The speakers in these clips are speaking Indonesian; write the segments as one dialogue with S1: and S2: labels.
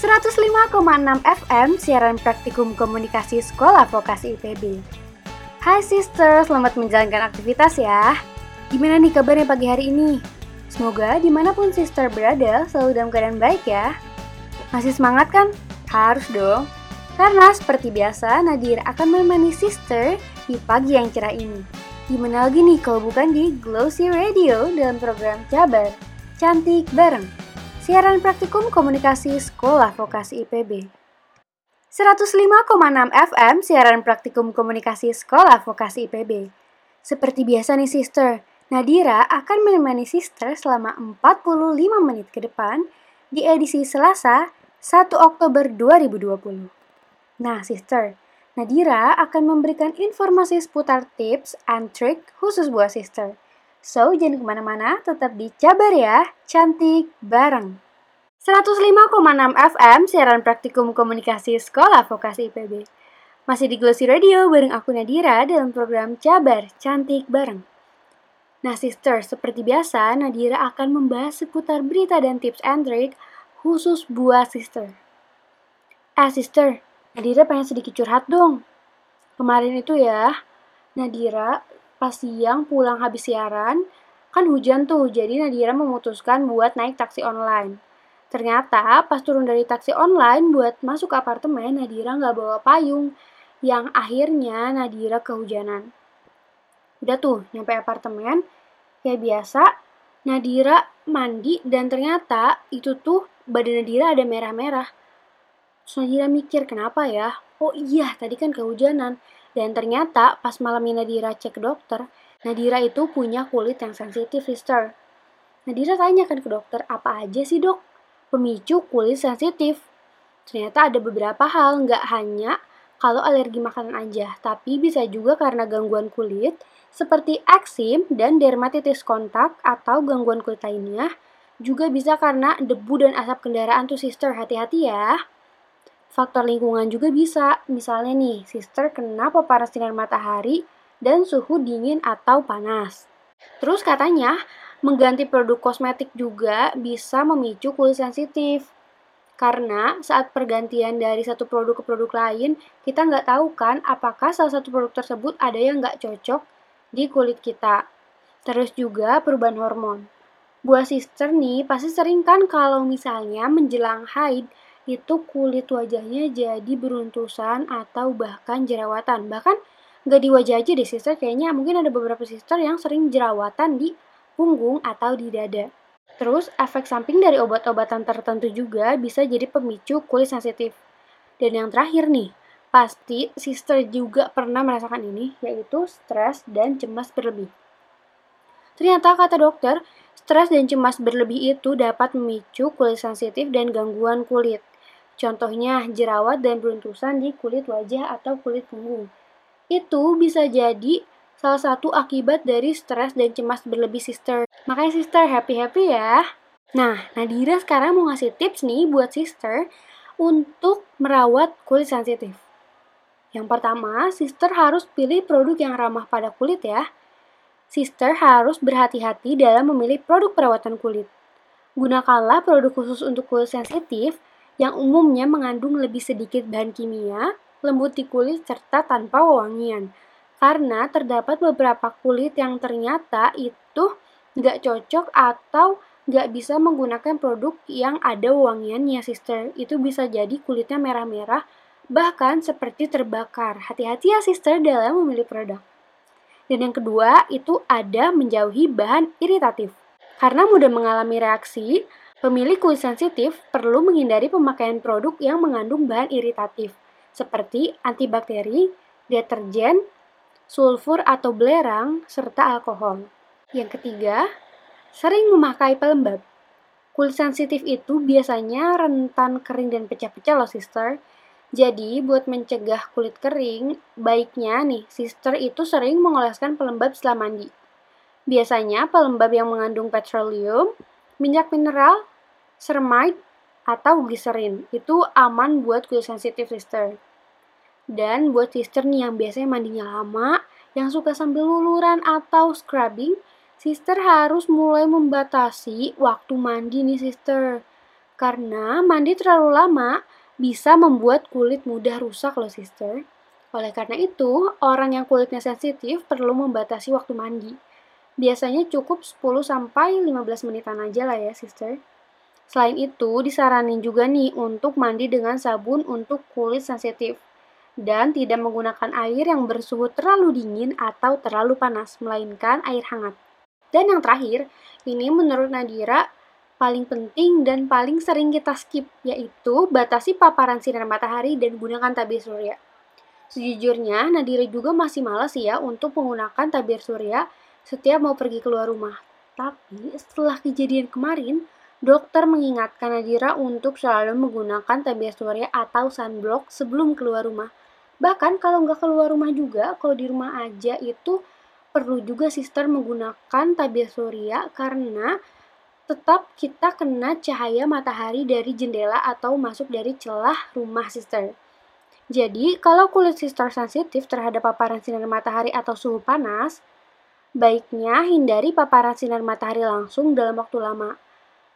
S1: 105,6 FM siaran praktikum komunikasi Sekolah Vokasi IPB. Hai sister, selamat menjalankan aktivitas ya. Gimana nih kabarnya pagi hari ini? Semoga di mana pun sister berada selalu dalam keadaan baik ya. Masih semangat kan? Harus dong. Karena seperti biasa, Nadir akan menemani sister di pagi yang cerah ini. Gimana lagi nih kalau bukan di Glossy Radio dalam program Jabar Cantik Bareng siaran praktikum komunikasi Sekolah Vokasi IPB. 105,6 FM siaran praktikum komunikasi Sekolah Vokasi IPB. Seperti biasa nih sister, Nadira akan menemani sister selama 45 menit ke depan di edisi Selasa 1 Oktober 2020. Nah sister, Nadira akan memberikan informasi seputar tips and trick khusus buat sister. So, jangan ke mana-mana, tetap dicabar ya, cantik bareng. 105,6 FM, siaran praktikum komunikasi Sekolah Vokasi IPB. Masih di Glossy Radio bareng aku Nadira dalam program Cabar Cantik Bareng. Nah sister, seperti biasa Nadira akan membahas seputar berita dan tips and trick khusus buat sister. Eh sister, Nadira pengen sedikit curhat dong. Kemarin itu ya, Nadira pas siang pulang habis siaran, kan hujan tuh, jadi Nadira memutuskan buat naik taksi online. Ternyata pas turun dari taksi online buat masuk ke apartemen, Nadira nggak bawa payung, yang akhirnya Nadira kehujanan. Udah tuh, nyampe apartemen, kayak biasa, Nadira mandi dan ternyata itu tuh badan Nadira ada merah-merah. Terus Nadira mikir, kenapa ya? Oh iya, tadi kan kehujanan. Dan ternyata pas malamnya Nadira cek ke dokter, Nadira itu punya kulit yang sensitif, sister. Nadira tanyakan ke dokter, apa aja sih dok? Pemicu kulit sensitif. Ternyata ada beberapa hal, nggak hanya kalau alergi makanan aja, tapi bisa juga karena gangguan kulit, seperti eksim dan dermatitis kontak atau gangguan kulit lainnya, juga bisa karena debu dan asap kendaraan tuh sister, hati-hati ya. Faktor lingkungan juga bisa, misalnya nih, sister kena paparan sinar matahari dan suhu dingin atau panas. Terus katanya, mengganti produk kosmetik juga bisa memicu kulit sensitif. Karena saat pergantian dari satu produk ke produk lain, kita nggak tahu kan apakah salah satu produk tersebut ada yang nggak cocok di kulit kita. Terus juga perubahan hormon. Buat sister nih, pasti sering kan kalau misalnya menjelang haid, itu kulit wajahnya jadi beruntusan atau bahkan jerawatan. Bahkan nggak di wajah aja deh sister, kayaknya mungkin ada beberapa sister yang sering jerawatan di punggung atau di dada. Terus efek samping dari obat-obatan tertentu juga bisa jadi pemicu kulit sensitif. Dan yang terakhir nih, pasti sister juga pernah merasakan ini, yaitu stres dan cemas berlebih. Ternyata kata dokter, stres dan cemas berlebih itu dapat memicu kulit sensitif dan gangguan kulit. Contohnya jerawat dan beruntusan di kulit wajah atau kulit punggung. Itu bisa jadi salah satu akibat dari stres dan cemas berlebih sister. Makanya sister happy-happy ya. Nah, Nadira sekarang mau ngasih tips nih buat sister untuk merawat kulit sensitif. Yang pertama, sister harus pilih produk yang ramah pada kulit ya. Sister harus berhati-hati dalam memilih produk perawatan kulit. Gunakanlah produk khusus untuk kulit sensitif yang umumnya mengandung lebih sedikit bahan kimia, lembut di kulit, serta tanpa wewangian. Karena terdapat beberapa kulit yang ternyata itu nggak cocok atau nggak bisa menggunakan produk yang ada wewangiannya, sister. Itu bisa jadi kulitnya merah-merah, bahkan seperti terbakar. Hati-hati ya, sister, dalam memilih produk. Dan yang kedua, itu ada menjauhi bahan iritatif. Karena mudah mengalami reaksi, Pemilik kulit sensitif perlu menghindari pemakaian produk yang mengandung bahan iritatif, seperti antibakteri, deterjen, sulfur atau belerang, serta alkohol. Yang ketiga, sering memakai pelembab. Kulit sensitif itu biasanya rentan kering dan pecah-pecah loh, sister. Jadi, buat mencegah kulit kering, baiknya nih, sister itu sering mengoleskan pelembab setelah mandi. Biasanya pelembab yang mengandung petroleum, minyak mineral, ceramide atau glycerin. Itu aman buat kulit sensitif sister. Dan buat sister nih yang biasanya mandinya lama, yang suka sambil luluran atau scrubbing, sister harus mulai membatasi waktu mandi nih sister. Karena mandi terlalu lama bisa membuat kulit mudah rusak loh sister. Oleh karena itu, orang yang kulitnya sensitif perlu membatasi waktu mandi. Biasanya cukup 10-15 menitan aja lah ya sister. Selain itu, disaranin juga nih untuk mandi dengan sabun untuk kulit sensitif dan tidak menggunakan air yang bersuhu terlalu dingin atau terlalu panas, melainkan air hangat. Dan yang terakhir, ini menurut Nadira paling penting dan paling sering kita skip, yaitu batasi paparan sinar matahari dan gunakan tabir surya. Sejujurnya, Nadira juga masih malas ya untuk menggunakan tabir surya setiap mau pergi keluar rumah. Tapi setelah kejadian kemarin, dokter mengingatkan Nadira untuk selalu menggunakan tabir surya atau sunblock sebelum keluar rumah. Bahkan kalau nggak keluar rumah juga, kalau di rumah aja itu perlu juga sister menggunakan tabir surya karena tetap kita kena cahaya matahari dari jendela atau masuk dari celah rumah sister. Jadi, kalau kulit sister sensitif terhadap paparan sinar matahari atau suhu panas, baiknya hindari paparan sinar matahari langsung dalam waktu lama.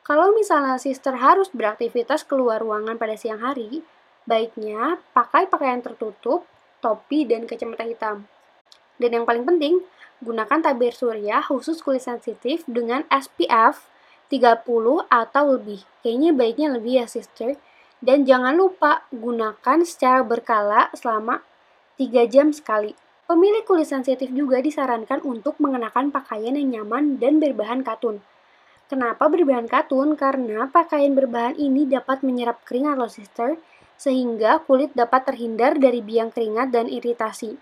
S1: Kalau misalnya sister harus beraktivitas keluar ruangan pada siang hari, baiknya pakai pakaian tertutup, topi, dan kacamata hitam. Dan yang paling penting, gunakan tabir surya khusus kulit sensitif dengan SPF 30 atau lebih. Kayaknya baiknya lebih ya sister. Dan jangan lupa gunakan secara berkala selama 3 jam sekali. Pemilik kulit sensitif juga disarankan untuk mengenakan pakaian yang nyaman dan berbahan katun. Kenapa berbahan katun? Karena pakaian berbahan ini dapat menyerap keringat loh sister, sehingga kulit dapat terhindar dari biang keringat dan iritasi.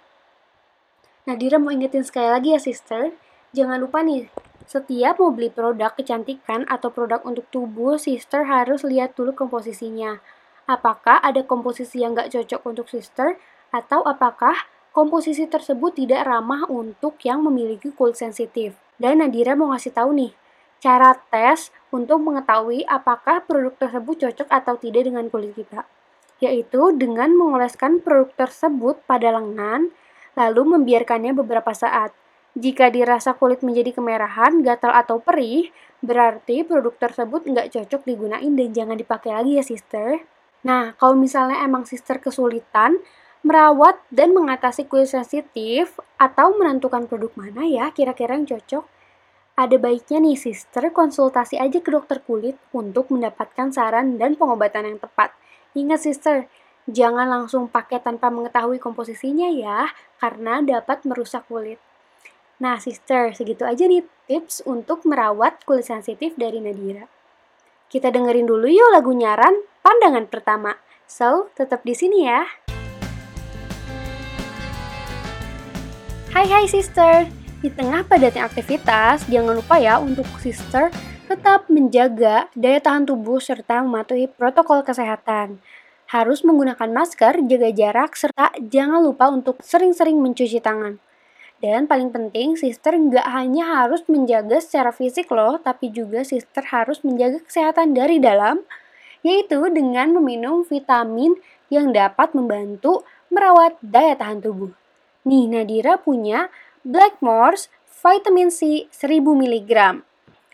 S1: Nadira mau ingetin sekali lagi ya sister, jangan lupa nih setiap mau beli produk kecantikan atau produk untuk tubuh, sister harus lihat dulu komposisinya. Apakah ada komposisi yang nggak cocok untuk sister, atau apakah komposisi tersebut tidak ramah untuk yang memiliki kulit sensitif. Dan Nadira mau ngasih tahu nih, cara tes untuk mengetahui apakah produk tersebut cocok atau tidak dengan kulit kita. Yaitu dengan mengoleskan produk tersebut pada lengan, lalu membiarkannya beberapa saat. Jika dirasa kulit menjadi kemerahan, gatal atau perih, berarti produk tersebut nggak cocok digunain dan jangan dipakai lagi ya sister. Nah, kalau misalnya emang sister kesulitan merawat dan mengatasi kulit sensitif atau menentukan produk mana ya kira-kira yang cocok, ada baiknya nih sister konsultasi aja ke dokter kulit untuk mendapatkan saran dan pengobatan yang tepat. Ingat sister, jangan langsung pakai tanpa mengetahui komposisinya ya, karena dapat merusak kulit. Nah, sister, segitu aja nih tips untuk merawat kulit sensitif dari Nadira. Kita dengerin dulu yuk lagu nyaran pandangan pertama. So, tetap di sini ya. Hai hai sister, di tengah padatnya aktivitas, jangan lupa ya untuk sister tetap menjaga daya tahan tubuh serta mematuhi protokol kesehatan. Harus menggunakan masker, jaga jarak, serta jangan lupa untuk sering-sering mencuci tangan. Dan paling penting, sister nggak hanya harus menjaga secara fisik loh, tapi juga sister harus menjaga kesehatan dari dalam, yaitu dengan meminum vitamin yang dapat membantu merawat daya tahan tubuh. Nih, Nadira punya Blackmores Vitamin C 1000 mg.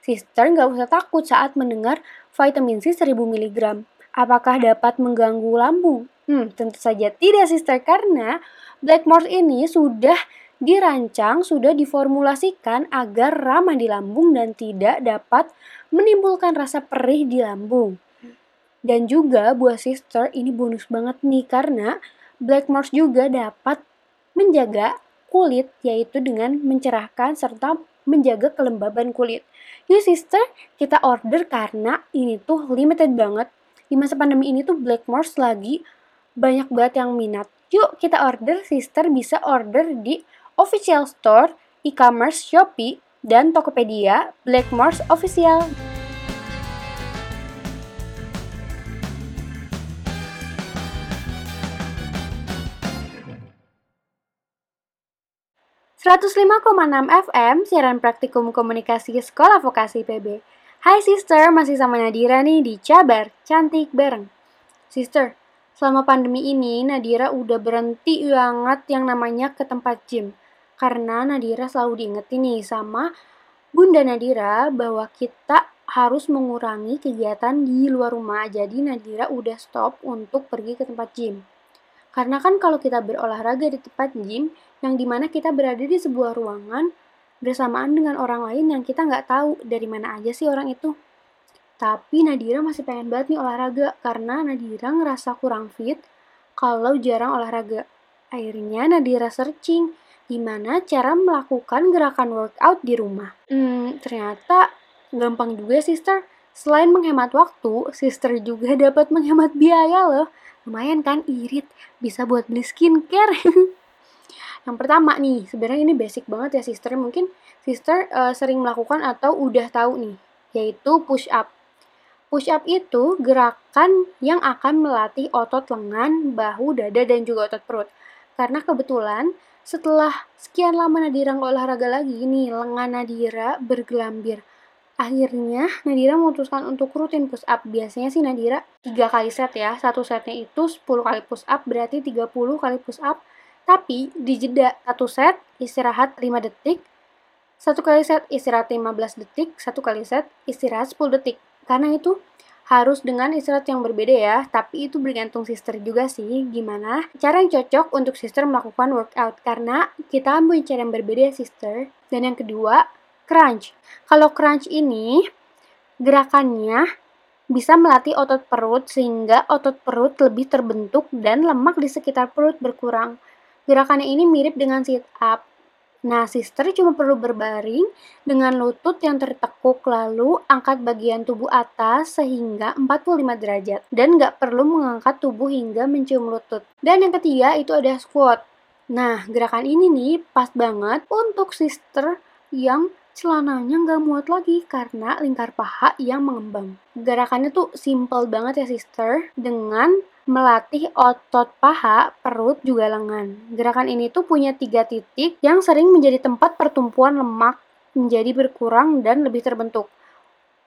S1: Sister nggak usah takut saat mendengar vitamin C 1000 mg. Apakah dapat mengganggu lambung? Hmm, tentu saja tidak, sister, karena Blackmores ini sudah dirancang sudah diformulasikan agar ramah di lambung dan tidak dapat menimbulkan rasa perih di lambung. Dan juga buah sister ini bonus banget nih karena Blackmores juga dapat menjaga kulit yaitu dengan mencerahkan serta menjaga kelembaban kulit. Yuk sister, kita order karena ini tuh limited banget. Di masa pandemi ini tuh Blackmores lagi banyak banget yang minat. Yuk kita order, sister bisa order di official store, e-commerce Shopee, dan Tokopedia Blackmores Official. ...105,6 FM, siaran praktikum komunikasi Sekolah Vokasi PB. Hai sister, masih sama Nadira nih di Cabar, cantik bareng. Sister, selama pandemi ini Nadira udah berhenti banget yang namanya ke tempat gym karena Nadira selalu diingetin nih sama Bunda Nadira bahwa kita harus mengurangi kegiatan di luar rumah. Jadi Nadira udah stop untuk pergi ke tempat gym. Karena kan kalau kita berolahraga di tempat gym, yang di mana kita berada di sebuah ruangan bersamaan dengan orang lain yang kita nggak tahu dari mana aja sih orang itu. Tapi Nadira masih pengen banget nih olahraga karena Nadira ngerasa kurang fit kalau jarang olahraga. Akhirnya Nadira searching gimana cara melakukan gerakan workout di rumah. Hmm, ternyata gampang juga sister. Selain menghemat waktu, sister juga dapat menghemat biaya loh. Lumayan kan irit, bisa buat beli skincare. Yang pertama nih, sebenarnya ini basic banget ya sister. Mungkin sister uh, sering melakukan atau udah tahu nih, yaitu push up. Push up itu gerakan yang akan melatih otot lengan, bahu, dada, dan juga otot perut. Karena kebetulan setelah sekian lama Nadira nggak olahraga lagi, nih lengan Nadira bergelambir. Akhirnya Nadira memutuskan untuk rutin push up. Biasanya sih Nadira 3 kali set ya. Satu setnya itu 10 kali push up berarti 30 kali push up. Tapi di jeda satu set istirahat 5 detik, satu kali set istirahat 15 detik, satu kali set istirahat 10 detik. Karena itu harus dengan istirahat yang berbeda ya, tapi itu bergantung sister juga sih gimana cara yang cocok untuk sister melakukan workout karena kita ambil cara yang berbeda ya sister. Dan yang kedua, crunch. Kalau crunch ini gerakannya bisa melatih otot perut sehingga otot perut lebih terbentuk dan lemak di sekitar perut berkurang. Gerakannya ini mirip dengan sit up, Nah, sister cuma perlu berbaring dengan lutut yang tertekuk lalu angkat bagian tubuh atas sehingga 45 derajat dan nggak perlu mengangkat tubuh hingga mencium lutut. Dan yang ketiga itu ada squat. Nah, gerakan ini nih pas banget untuk sister yang celananya nggak muat lagi karena lingkar paha yang mengembang. Gerakannya tuh simple banget ya sister dengan melatih otot paha, perut, juga lengan. Gerakan ini tuh punya tiga titik yang sering menjadi tempat pertumpuan lemak menjadi berkurang dan lebih terbentuk.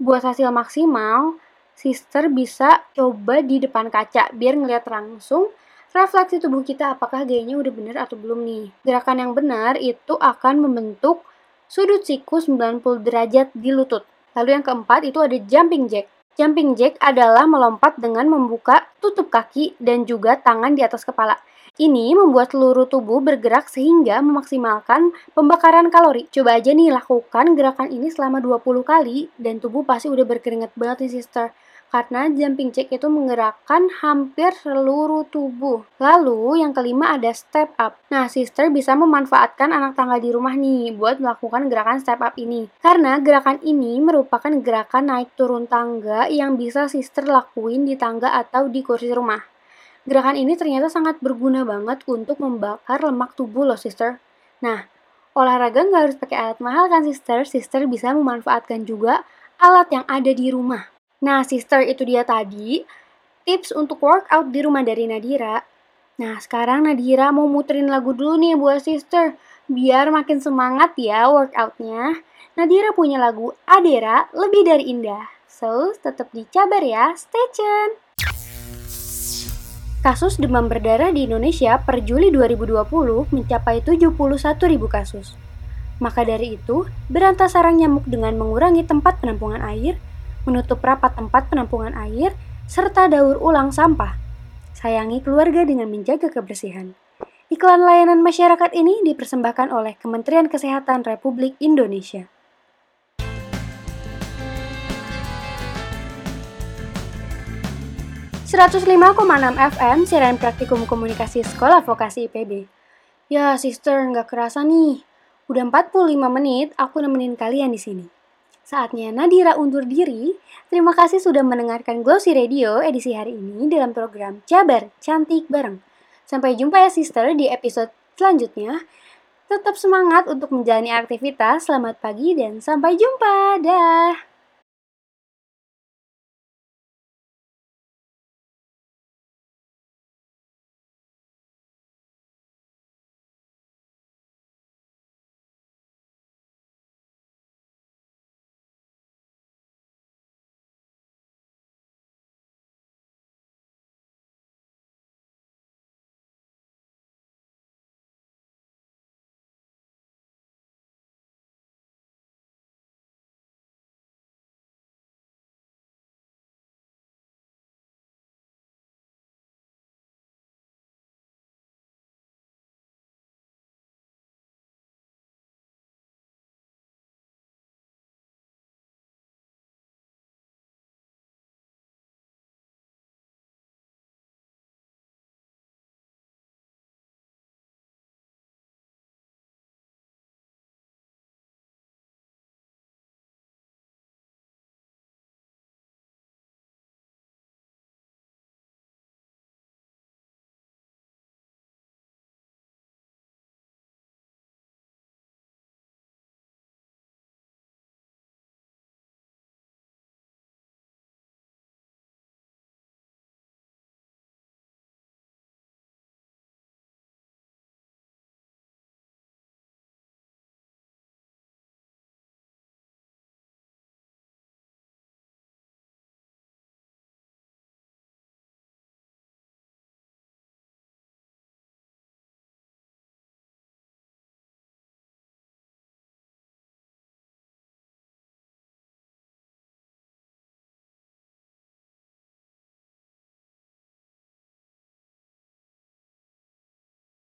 S1: Buat hasil maksimal, sister bisa coba di depan kaca biar ngeliat langsung refleksi tubuh kita apakah gayanya udah bener atau belum nih. Gerakan yang benar itu akan membentuk sudut siku 90 derajat di lutut. Lalu yang keempat itu ada jumping jack. Jumping jack adalah melompat dengan membuka tutup kaki dan juga tangan di atas kepala. Ini membuat seluruh tubuh bergerak sehingga memaksimalkan pembakaran kalori. Coba aja nih lakukan gerakan ini selama 20 kali dan tubuh pasti udah berkeringat banget nih sister karena jumping jack itu menggerakkan hampir seluruh tubuh. Lalu yang kelima ada step up. Nah, sister bisa memanfaatkan anak tangga di rumah nih buat melakukan gerakan step up ini. Karena gerakan ini merupakan gerakan naik turun tangga yang bisa sister lakuin di tangga atau di kursi rumah. Gerakan ini ternyata sangat berguna banget untuk membakar lemak tubuh loh sister. Nah, olahraga nggak harus pakai alat mahal kan sister? Sister bisa memanfaatkan juga alat yang ada di rumah. Nah, sister itu dia tadi tips untuk workout di rumah dari Nadira. Nah, sekarang Nadira mau muterin lagu dulu nih buat sister. Biar makin semangat ya workoutnya. Nadira punya lagu Adera lebih dari indah. So, tetap dicabar ya. Stay tune! Kasus demam berdarah di Indonesia per Juli 2020 mencapai 71.000 kasus. Maka dari itu, berantas sarang nyamuk dengan mengurangi tempat penampungan air, menutup rapat tempat penampungan air, serta daur ulang sampah. Sayangi keluarga dengan menjaga kebersihan. Iklan layanan masyarakat ini dipersembahkan oleh Kementerian Kesehatan Republik Indonesia. ...105,6 FM siaran praktikum komunikasi sekolah vokasi IPB. Ya, sister, nggak kerasa nih. Udah 45 menit aku nemenin kalian di sini. Saatnya Nadira undur diri. Terima kasih sudah mendengarkan Glossy Radio edisi hari ini dalam program Jabar Cantik Bareng. Sampai jumpa ya sister di episode selanjutnya. Tetap semangat untuk menjalani aktivitas. Selamat pagi dan sampai jumpa. Dah.